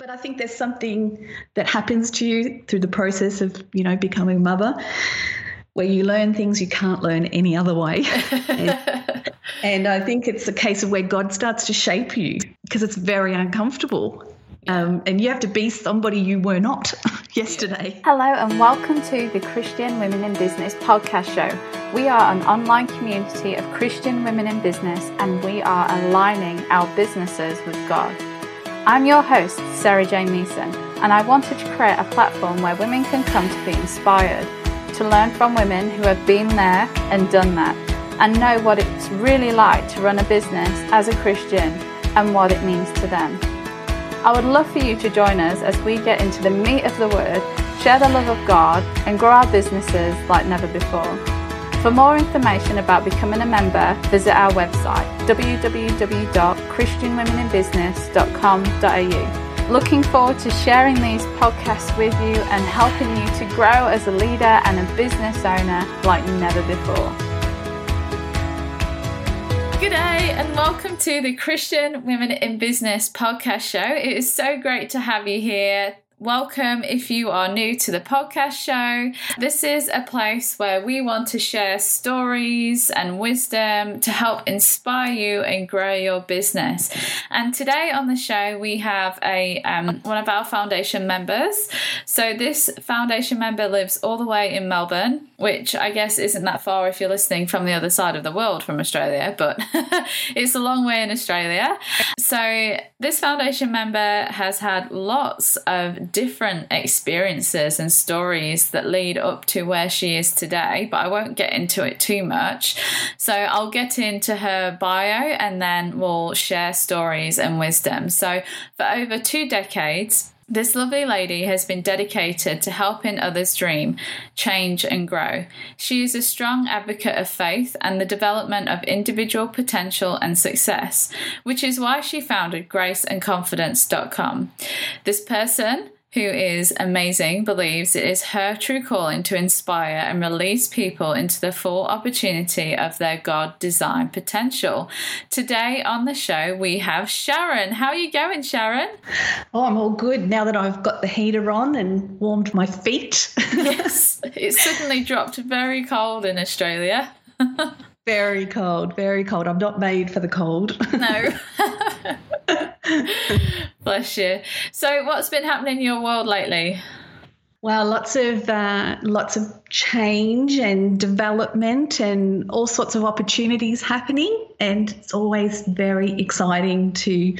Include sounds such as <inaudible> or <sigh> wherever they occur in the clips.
But I think there's something that happens to you through the process of, you know, becoming a mother where you learn things you can't learn any other way. <laughs> and, and, I think it's a case of where God starts to shape you because it's very uncomfortable. Um, and you have to be somebody you were not <laughs> yesterday. Hello, and welcome to the Christian Women in Business podcast show. We are an online community of Christian women in business, and we are aligning our businesses with God. I'm your host, Sarah Jane Neeson, and I wanted to create a platform where women can come to be inspired, to learn from women who have been there and done that, and know what it's really like to run a business as a Christian and what it means to them. I would love for you to join us as we get into the meat of the word, share the love of God, and grow our businesses like never before. For more information about becoming a member, visit our website www.christianwomeninbusiness.com.au. Looking forward to sharing these podcasts with you and helping you to grow as a leader and a business owner like never before. Good day and welcome to the Christian Women in Business podcast show. It is so great to have you here Welcome if you are new to the podcast show. This is a place where we want to share stories and wisdom to help inspire you and grow your business. And today on the show, we have a um, one of our foundation members. So this foundation member lives all the way in Melbourne, which I guess isn't that far if you're listening from the other side of the world from Australia, but <laughs> it's a long way in Australia. So this foundation member has had lots of different experiences and stories that lead up to where she is today, but I won't get into it too much. So I'll get into her bio and then we'll share stories and wisdom. So for over two decades, this lovely lady has been dedicated to helping others dream, change, and grow. She is a strong advocate of faith and the development of individual potential and success, which is why she founded graceandconfidence.com. This person who is amazing, believes it is her true calling to inspire and release people into the full opportunity of their God designed potential. Today on the show, we have Sharon. How are you going, Sharon? Oh, I'm all good now that I've got the heater on and warmed my feet. <laughs> yes, it's suddenly dropped very cold in Australia. <laughs> very cold, very cold. I'm not made for the cold. no. <laughs> <laughs> Bless you. So, what's been happening in your world lately? Well, lots of uh, lots of change and development and all sorts of opportunities happening, and it's always very exciting to,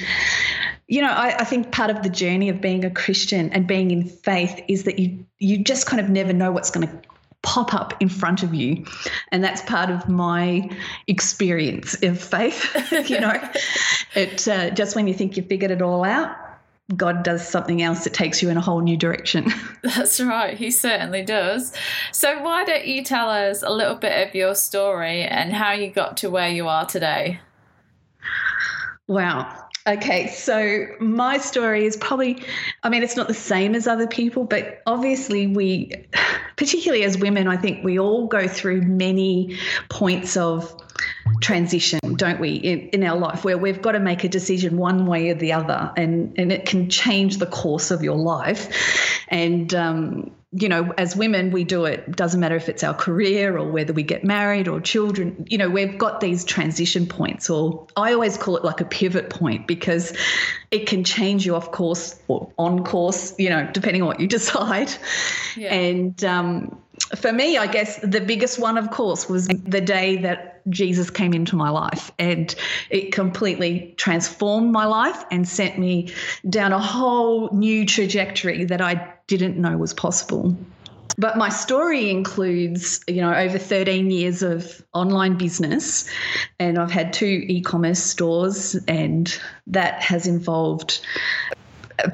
you know, I, I think part of the journey of being a Christian and being in faith is that you you just kind of never know what's going to pop up in front of you. And that's part of my experience of faith. <laughs> you know, it uh, just when you think you've figured it all out, God does something else that takes you in a whole new direction. <laughs> That's right, He certainly does. So, why don't you tell us a little bit of your story and how you got to where you are today? Wow. Okay, so my story is probably, I mean, it's not the same as other people, but obviously, we, particularly as women, I think we all go through many points of transition, don't we, in, in our life where we've got to make a decision one way or the other, and, and it can change the course of your life. And, um, you know, as women, we do it. Doesn't matter if it's our career or whether we get married or children. You know, we've got these transition points, or I always call it like a pivot point because it can change you off course or on course. You know, depending on what you <laughs> decide. Yeah. And um, for me, I guess the biggest one, of course, was the day that Jesus came into my life and it completely transformed my life and sent me down a whole new trajectory that I didn't know was possible. But my story includes, you know, over 13 years of online business, and I've had two e commerce stores, and that has involved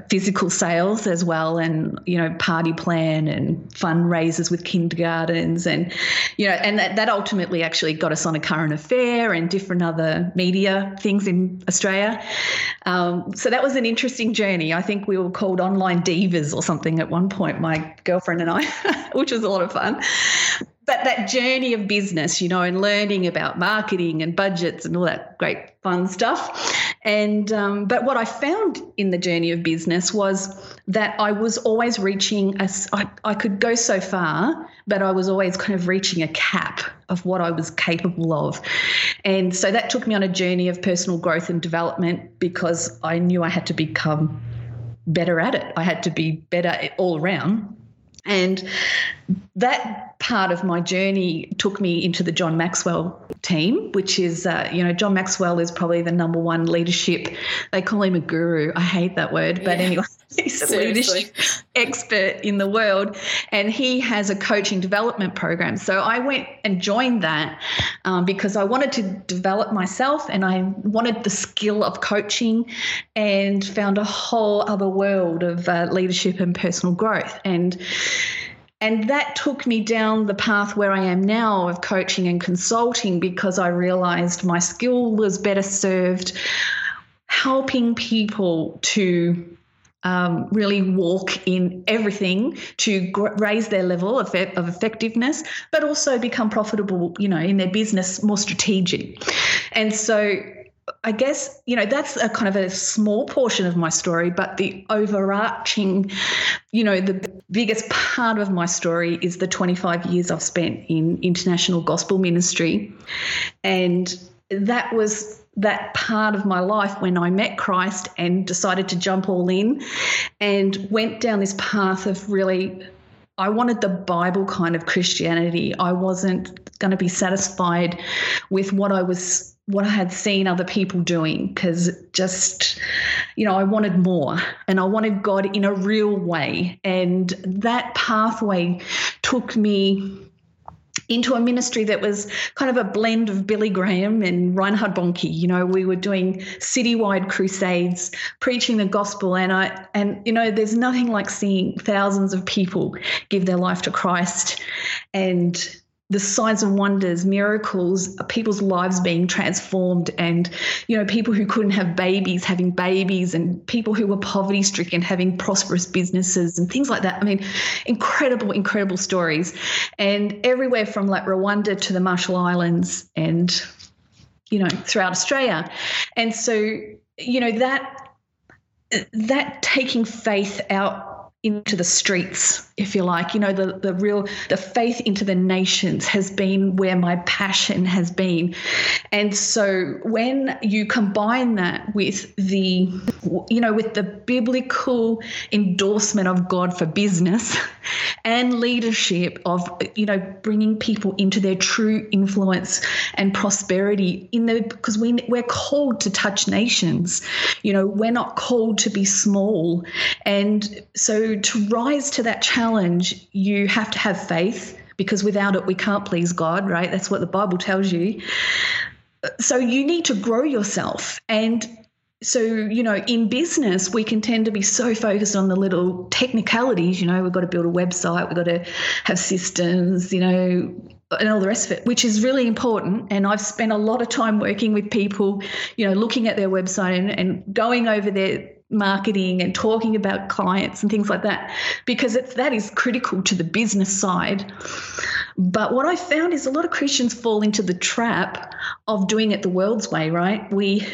physical sales as well and you know party plan and fundraisers with kindergartens and you know and that, that ultimately actually got us on a current affair and different other media things in australia. Um, so that was an interesting journey. I think we were called online divas or something at one point my girlfriend and i <laughs> which was a lot of fun but that journey of business, you know, and learning about marketing and budgets and all that great fun stuff. And um, but what I found in the journey of business was that I was always reaching a, I, I could go so far, but I was always kind of reaching a cap of what I was capable of. And so that took me on a journey of personal growth and development because I knew I had to become better at it. I had to be better all around. And that part of my journey took me into the John Maxwell team, which is, uh, you know, John Maxwell is probably the number one leadership. They call him a guru. I hate that word, but yeah. anyway, <laughs> he's a leadership expert in the world, and he has a coaching development program. So I went and joined that um, because I wanted to develop myself, and I wanted the skill of coaching, and found a whole other world of uh, leadership and personal growth, and and that took me down the path where I am now of coaching and consulting because I realized my skill was better served helping people to um, really walk in everything to gr- raise their level of, of effectiveness, but also become profitable, you know, in their business, more strategic. And so I guess, you know, that's a kind of a small portion of my story, but the overarching, you know, the biggest part of my story is the 25 years I've spent in international gospel ministry. And that was that part of my life when I met Christ and decided to jump all in and went down this path of really I wanted the Bible kind of Christianity. I wasn't going to be satisfied with what I was what I had seen other people doing because just, you know, I wanted more and I wanted God in a real way. And that pathway took me into a ministry that was kind of a blend of Billy Graham and Reinhard Bonnke. You know, we were doing citywide crusades, preaching the gospel, and I and you know, there's nothing like seeing thousands of people give their life to Christ and the signs and wonders, miracles, people's lives being transformed, and you know, people who couldn't have babies having babies, and people who were poverty stricken having prosperous businesses and things like that. I mean, incredible, incredible stories, and everywhere from like Rwanda to the Marshall Islands, and you know, throughout Australia, and so you know that that taking faith out into the streets, if you like. You know, the, the real, the faith into the nations has been where my passion has been. And so when you combine that with the, you know, with the biblical endorsement of God for business <laughs> and leadership of, you know, bringing people into their true influence and prosperity in the, because we, we're called to touch nations, you know, we're not called to be small. And so to rise to that challenge, you have to have faith because without it, we can't please God, right? That's what the Bible tells you. So you need to grow yourself. And so, you know, in business, we can tend to be so focused on the little technicalities. You know, we've got to build a website, we've got to have systems, you know, and all the rest of it, which is really important. And I've spent a lot of time working with people, you know, looking at their website and, and going over their marketing and talking about clients and things like that because it's that is critical to the business side. But what i found is a lot of christians fall into the trap of doing it the world's way right? We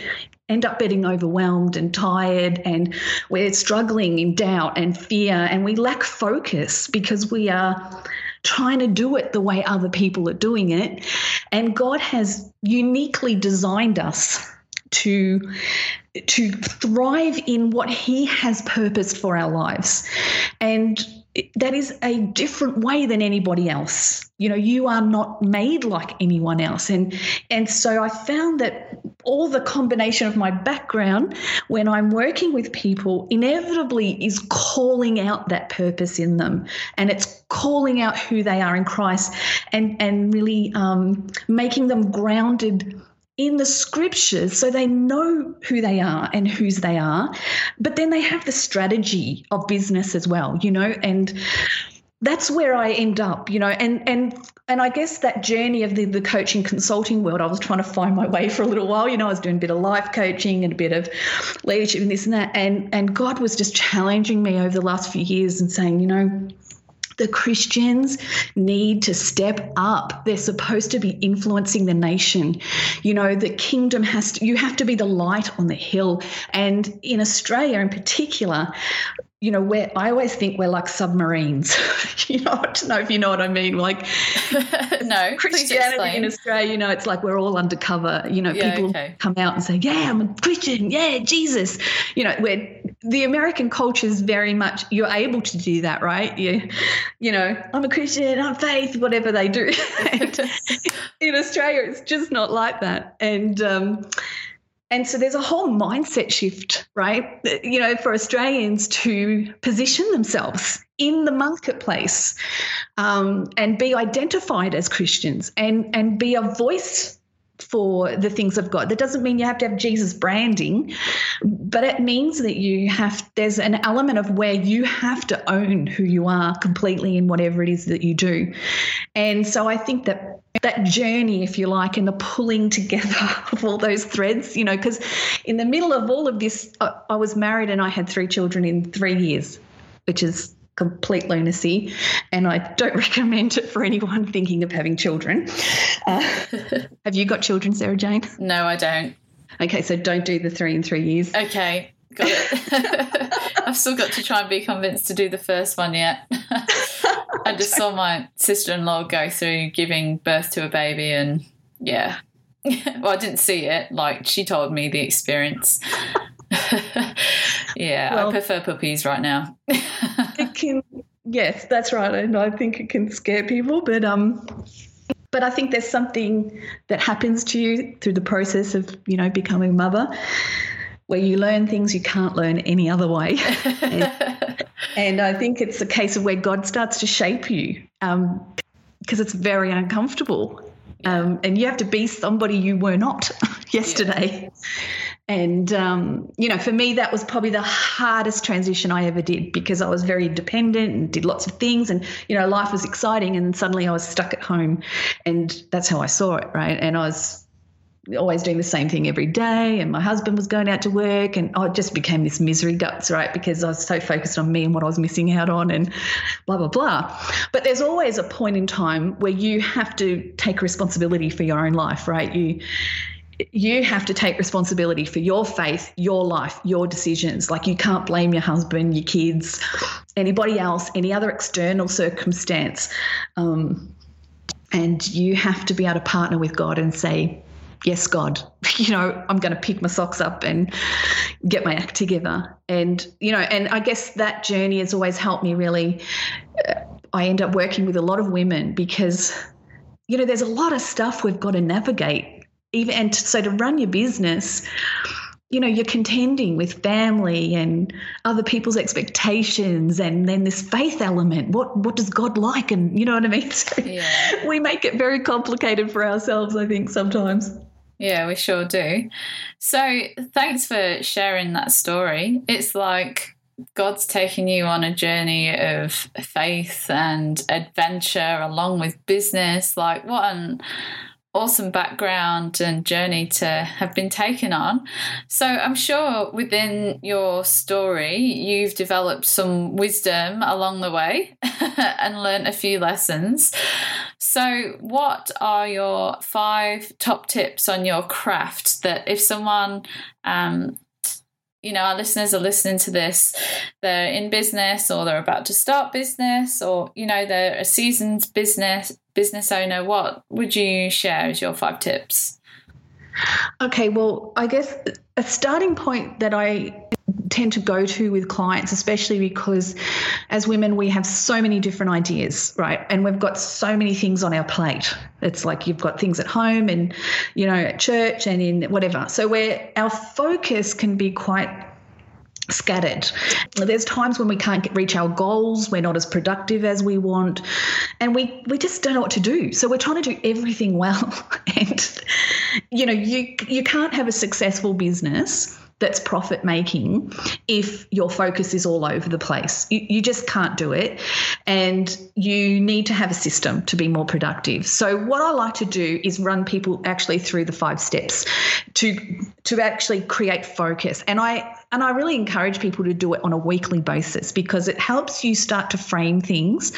end up getting overwhelmed and tired and we're struggling in doubt and fear and we lack focus because we are trying to do it the way other people are doing it. And god has uniquely designed us to to thrive in what he has purposed for our lives. And that is a different way than anybody else. You know you are not made like anyone else. And and so i found that all the combination of my background when i'm working with people inevitably is calling out that purpose in them. And it's calling out who they are in christ and and really um, making them grounded in the scriptures so they know who they are and whose they are but then they have the strategy of business as well you know and that's where I end up, you know, and and and I guess that journey of the, the coaching consulting world, I was trying to find my way for a little while. You know, I was doing a bit of life coaching and a bit of leadership and this and that. And and God was just challenging me over the last few years and saying, you know, the Christians need to step up. They're supposed to be influencing the nation. You know, the kingdom has to, you have to be the light on the hill. And in Australia in particular, you know, where I always think we're like submarines. <laughs> you know, I don't know if you know what I mean. Like, <laughs> no, Christianity in Australia, you know, it's like we're all undercover. You know, yeah, people okay. come out and say, "Yeah, I'm a Christian. Yeah, Jesus." You know, where the American culture is very much you're able to do that, right? You, you know, I'm a Christian. I'm faith. Whatever they do. <laughs> <laughs> in Australia, it's just not like that. And um, and so there's a whole mindset shift, right? You know, for Australians to position themselves in the marketplace um, and be identified as Christians and, and be a voice for the things of God. That doesn't mean you have to have Jesus branding, but it means that you have, there's an element of where you have to own who you are completely in whatever it is that you do. And so I think that that journey, if you like, and the pulling together <laughs> of all those threads, you know, because in the middle of all of this, I, I was married and I had three children in three years, which is complete lunacy, and I don't <laughs> recommend it for anyone thinking of having children. Uh, <laughs> have you got children, Sarah Jane? No, I don't. Okay, so don't do the three in three years. Okay, got it. <laughs> I've still got to try and be convinced to do the first one yet. I just saw my sister in law go through giving birth to a baby, and yeah. well, I didn't see it. Like, she told me the experience. yeah, well, I prefer puppies right now. Can, yes, that's right. And I think it can scare people, but um, but I think there's something that happens to you through the process of you know becoming a mother, where you learn things you can't learn any other way. <laughs> and, and, I think it's a case of where God starts to shape you, because um, it's very uncomfortable. Um, and you have to be somebody you were not <laughs> yesterday. Yeah. And, um, you know, for me, that was probably the hardest transition I ever did because I was very dependent and did lots of things. And, you know, life was exciting. And suddenly I was stuck at home. And that's how I saw it, right? And I was always doing the same thing every day. And my husband was going out to work. And I just became this misery guts, right? Because I was so focused on me and what I was missing out on and blah, blah, blah. But there's always a point in time where you have to take responsibility for your own life, right? You, you have to take responsibility for your faith, your life, your decisions. Like you can't blame your husband, your kids, anybody else, any other external circumstance. Um, and you have to be able to partner with God and say, Yes, God, <laughs> you know, I'm going to pick my socks up and get my act together. And, you know, and I guess that journey has always helped me really. Uh, I end up working with a lot of women because, you know, there's a lot of stuff we've got to navigate even and so to run your business you know you're contending with family and other people's expectations and then this faith element. What what does god like? And you know what i mean? <laughs> So yeah. we make it very complicated for ourselves i think sometimes. Yeah we sure do. So thanks for sharing that story. It's like God's taking you on a journey of faith and adventure along with business. Like, what an awesome background and journey to have been taken on. So I'm sure within your story, you've developed some wisdom along the way <laughs> and learned a few lessons. So, what are your five top tips on your craft that if someone um, you know, our listeners are listening to this, they're in business or they're about to start business or, you know, they're a seasoned business business owner, what would you share as your five tips? Okay, well, I guess a starting point that I tend to go to with clients, especially because as women, we have so many different ideas, right? And we've got so many things on our plate. It's like you've got things at home and, you know, at church and in whatever. So where our focus can be quite scattered. There's times when we can't get, reach our goals, we're not as productive as we want, and we we just don't know what to do. So we're trying to do everything well, <laughs> and you know you you can't have a successful business that's profit making if your focus is all over the place. You, you just can't do it. And you need to have a system to be more productive. So, what I like to do is run people actually through the five steps to, to actually create focus. And I and I really encourage people to do it on a weekly basis because it helps you start to frame things.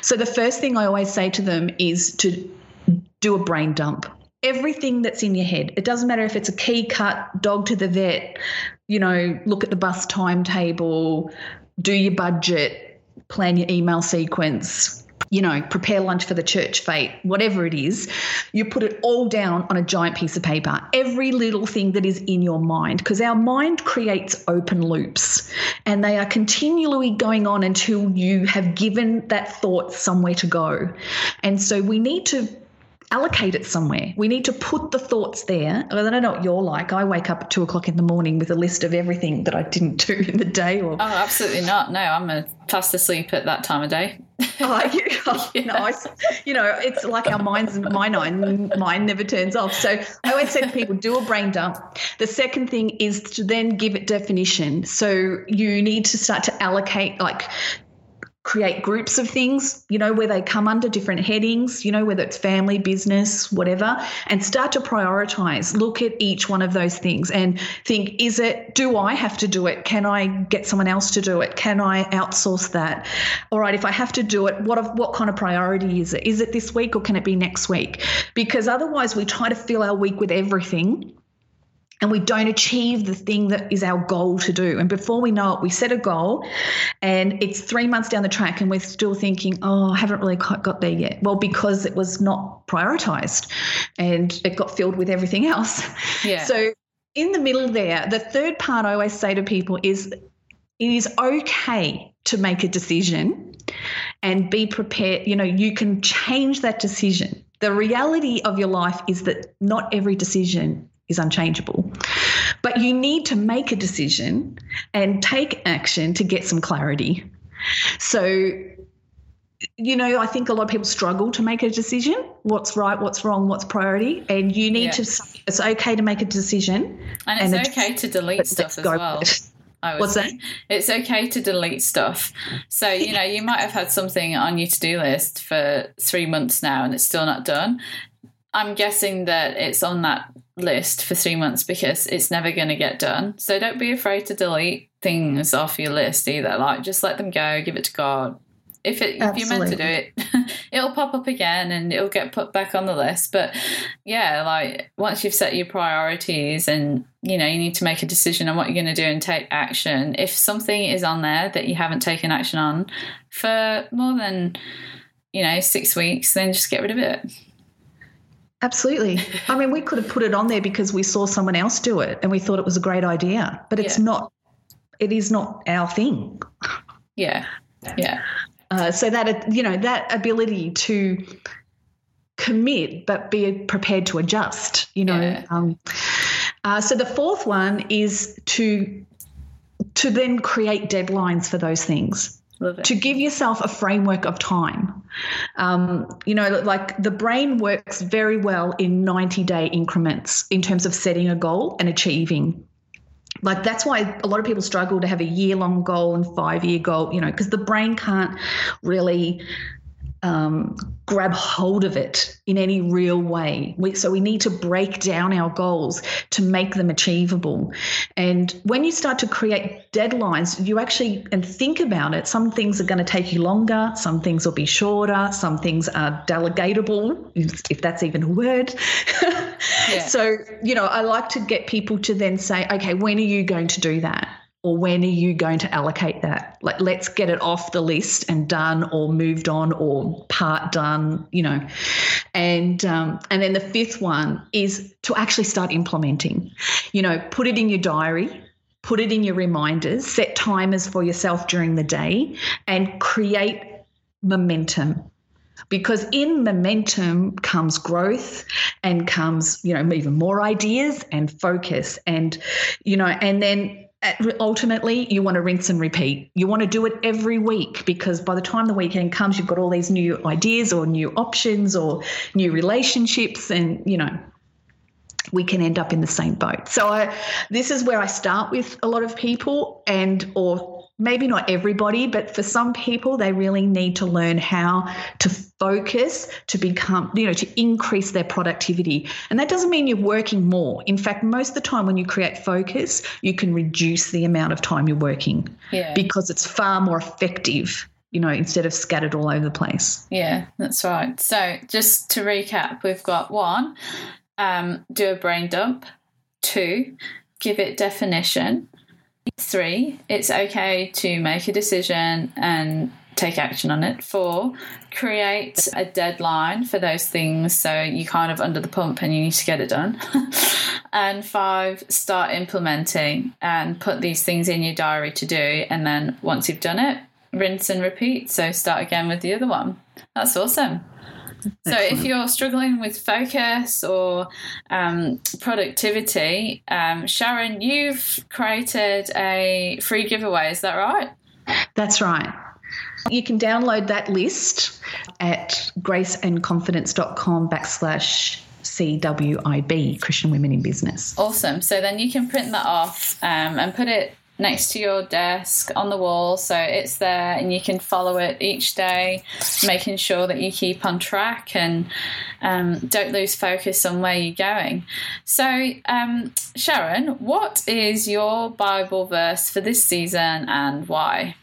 So, the first thing I always say to them is to do a brain dump everything that's in your head. It doesn't matter if it's a key cut, dog to the vet, you know, look at the bus timetable, do your budget, plan your email sequence, you know, prepare lunch for the church fete, whatever it is, you put it all down on a giant piece of paper. Every little thing that is in your mind, because our mind creates open loops and they are continually going on until you have given that thought somewhere to go. And so we need to allocate it somewhere. We need to put the thoughts there. I don't know what you're like. I wake up at two o'clock in the morning with a list of everything that I didn't do in the day. Or oh, absolutely not. No, I'm a fast asleep at that time of day. <laughs> you, oh, <laughs> yeah. you know, it's like our minds, my mind, mine never turns off. So I always say to people, do a brain dump. The second thing is to then give it definition. So you need to start to allocate, like create groups of things, you know, where they come under different headings, you know, whether it's family, business, whatever, and start to prioritize. Look at each one of those things and think, is it, do I have to do it? Can I get someone else to do it? Can I outsource that? All right, if I have to do it, what, what kind of priority is it? Is it this week or can it be next week? Because otherwise, we try to fill our week with everything and we don't achieve the thing that is our goal to do. And before we know it, we set a goal and it's three months down the track and we're still thinking, oh, I haven't really quite got there yet. Well, because it was not prioritized and it got filled with everything else. Yeah. So in the middle there, the third part I always say to people is it is okay to make a decision and be prepared. You know, you can change that decision. The reality of your life is that not every decision is unchangeable. But you need to make a decision and take action to get some clarity. So, you know, I think a lot of people struggle to make a decision what's right, what's wrong, what's priority. And you need yeah. to say it's okay to make a decision. And it's and okay to delete stuff as well. What's that? It's okay to delete stuff. So, you know, you might have had something on your to do list for three months now and it's still not done. I'm guessing that it's on that list for three months because it's never going to get done. So don't be afraid to delete things off your list either. Like just let them go, give it to God. If it if you're meant to do it, <laughs> it'll pop up again and it'll get put back on the list. But yeah, like once you've set your priorities and you know you need to make a decision on what you're going to do and take action. If something is on there that you haven't taken action on for more than you know six weeks, then just get rid of it. Absolutely. I mean, we could have put it on there because we saw someone else do it and we thought it was a great idea, but it's yeah. not. It is not our thing. Yeah. Yeah. Uh, so that you know that ability to commit but be prepared to adjust. You know. Yeah. Um, uh, so the fourth one is to to then create deadlines for those things to give yourself a framework of time. Um, you know, like the brain works very well in 90 day increments in terms of setting a goal and achieving. Like that's why a lot of people struggle to have a year long goal and five year goal, you know, because the brain can't really um, grab hold of it in any real way. We, so we need to break down our goals to make them achievable. And when you start to create deadlines, you actually and think about it. Some things are going to take you longer. Some things will be shorter. Some things are delegatable, if that's even a word. <laughs> yeah. So you know, I like to get people to then say, okay, when are you going to do that? Or when are you going to allocate that? Like let's get it off the list and done or moved on or part done you know. And um, and then the fifth one is to actually start implementing. You know put it in your diary put it in your reminders set timers for yourself during the day and create momentum. Because in momentum comes growth and comes you know even more ideas and focus and you know and then ultimately you want to rinse and repeat. You want to do it every week because by the time the weekend comes, you've got all these new ideas or new options or new relationships, and you know. we can end up in the same boat. So I, this is where I start with a lot of people and or maybe not everybody, but for some people they really need to learn how to focus to become, you know, to increase their productivity. And that doesn't mean you're working more. In fact, most of the time when you create focus, you can reduce the amount of time you're working Yeah. because it's far more effective, you know, instead of scattered all over the place. Yeah, that's right. So just to recap, we've got one, um, do a brain dump. Two, give it definition. Three, it's okay to make a decision and take action on it. Four, create a deadline for those things so you kind of under the pump and you need to get it done. <laughs> and five, start implementing and put these things in your diary to do. And then once you've done it, rinse and repeat. So start again with the other one. That's awesome. So, if you're struggling with focus or um, productivity, um, Sharon, you've created a free giveaway. Is that right? That's right. You can download that list at graceandconfidence.com backslash CWIB, Christian Women in Business. Awesome. So then you can print that off um, and put it next to your desk on the wall so it's there and you can follow it each day, making sure that you keep on track and um, don't lose focus on where you're going. So, um, Sharon, what is your Bible verse for this season and why?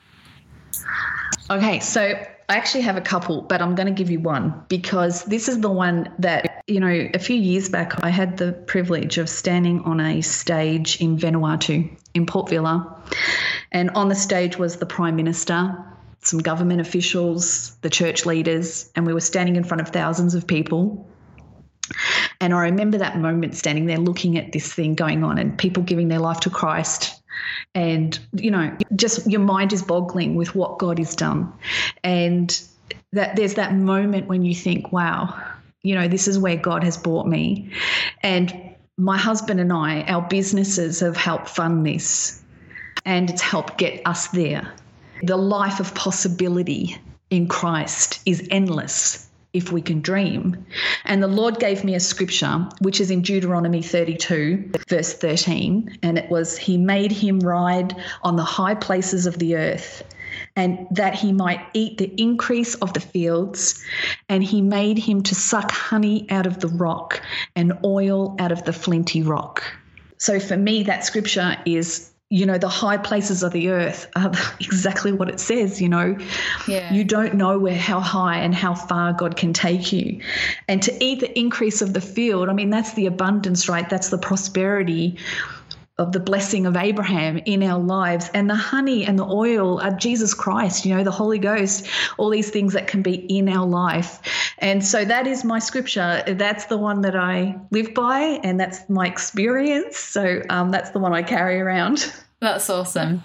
Okay, so I actually have a couple, but I'm going to give you one because this is the one that, you know, a few years back, I had the privilege of standing on a stage in Vanuatu in Port Vila. And on the stage was the Prime Minister, some government officials, the church leaders, and we were standing in front of thousands of people. And I remember that moment standing there looking at this thing going on and people giving their life to Christ. And, you know, just your mind is boggling with what God has done. And that there's that moment when you think, wow, you know, this is where God has brought me. And my husband and I, our businesses have helped fund this and it's helped get us there. The life of possibility in Christ is endless if we can dream. And the Lord gave me a scripture, which is in Deuteronomy 32, verse 13. And it was, He made him ride on the high places of the earth. And that he might eat the increase of the fields, and he made him to suck honey out of the rock and oil out of the flinty rock. So for me, that scripture is you know the high places of the earth are <laughs> exactly what it says you know. Yeah. you don't know where how high and how far god can take you. And to eat the increase of the field i mean that's the abundance right? That's the prosperity of the blessing of abraham in our lives and the honey and the oil are jesus christ you know the holy ghost all these things that can be in our life and so that is my scripture that's the one that i live by and that's my experience so um, that's the one i carry around <laughs> That's awesome.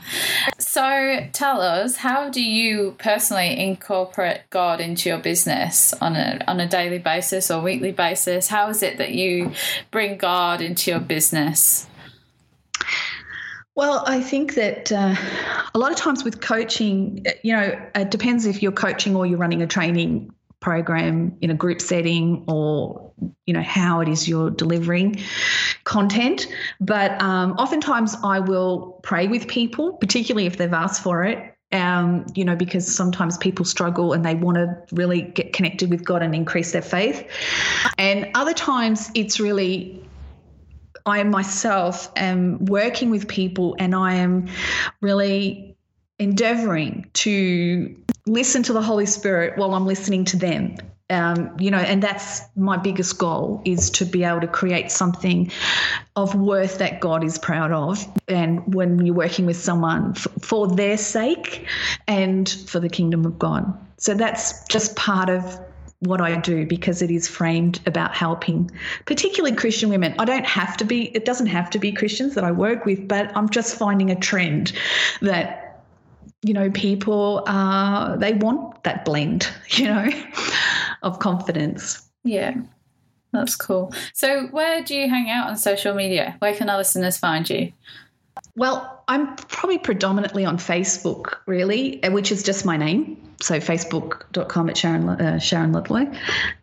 So tell us, how do you personally incorporate God into your business on a on a daily basis or weekly basis? How is it that you bring God into your business? Well, I think that uh, a lot of times with coaching, you know, it depends if you're coaching or you're running a training program in a group setting or, you know, how it is you're delivering content. But um, oftentimes I will pray with people, particularly if they've asked for it. Um, you know, because sometimes people struggle and they want to really get connected with God and increase their faith. And other times it's really I myself am working with people and I am really endeavoring to listen to the Holy Spirit while I'm listening to them. Um, you know, and that's my biggest goal is to be able to create something of worth that God is proud of. And when you're working with someone f- for their sake and for the kingdom of God. So that's just part of what I do because it is framed about helping, particularly Christian women. I don't have to be, it doesn't have to be Christians that I work with, but I'm just finding a trend that, you know, people, uh, they want that blend, <laughs> you know, of confidence. Yeah. That's cool. So where do you hang out on social media? Where can our listeners find you? Well, I'm probably predominantly on Facebook, really, uh, which is just my name, so facebook.com at Sharon, uh, Sharon Ludlow.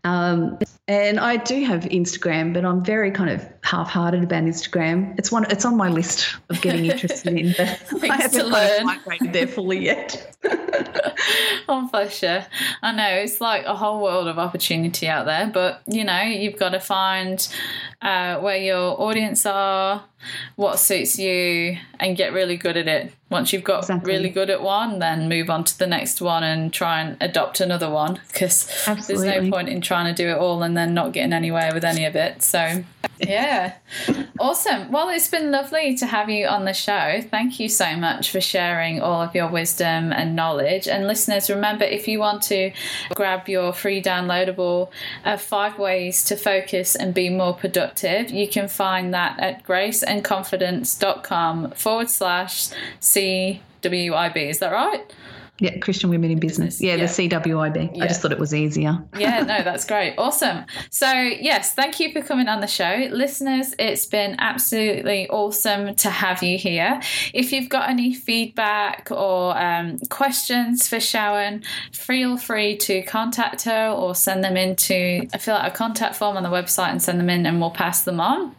Um, and I do have Instagram, but I'm very kind of half-hearted about Instagram. It's one. It's on my list of getting interested in, but <laughs> I haven't of migrated there fully yet. oh, bless you. I know it's like a whole world of opportunity out there, but you know you've got to find uh, where your audience are, what suits you, and get really good at it. Once you've got exactly. really good at one, then move on to the next one and try and adopt another one because there's no point in trying to do it all and then not getting anywhere with any of it. So, <laughs> yeah, awesome. Well, it's been lovely to have you on the show. Thank you so much for sharing all of your wisdom and knowledge. And listeners, remember if you want to grab your free downloadable uh, five ways to focus and be more productive, you can find that at graceandconfidence.com forward slash CWIB. Is that right? Yeah, Christian Women in Business. Yeah, yeah. the CWIB. Yeah. I just thought it was easier. <laughs> yeah, no, that's great. Awesome. So, yes, thank you for coming on the show. Listeners, it's been absolutely awesome to have you here. If you've got any feedback or um, questions for Sharon, feel free to contact her or send them into, fill out a contact form on the website and send them in and we'll pass them on.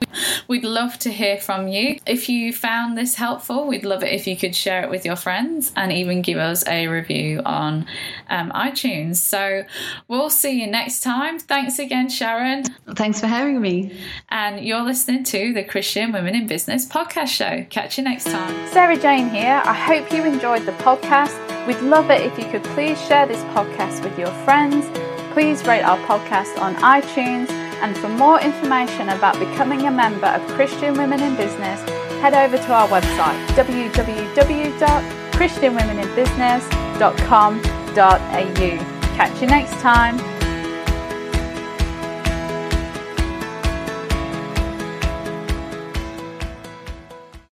We'd love to hear from you. If you found this helpful, we'd love it if you could share it with your friends and even give us a review on um, iTunes. So we'll see you next time. Thanks again, Sharon. Thanks for having me. And you're listening to the Christian Women in Business podcast show. Catch you next time. Sarah Jane here. I hope you enjoyed the podcast. We'd love it if you could please share this podcast with your friends. Please rate our podcast on iTunes. And for more information about becoming a member of Christian Women in Business, head over to our website www christianwomeninbusiness.com.au. Catch you next time.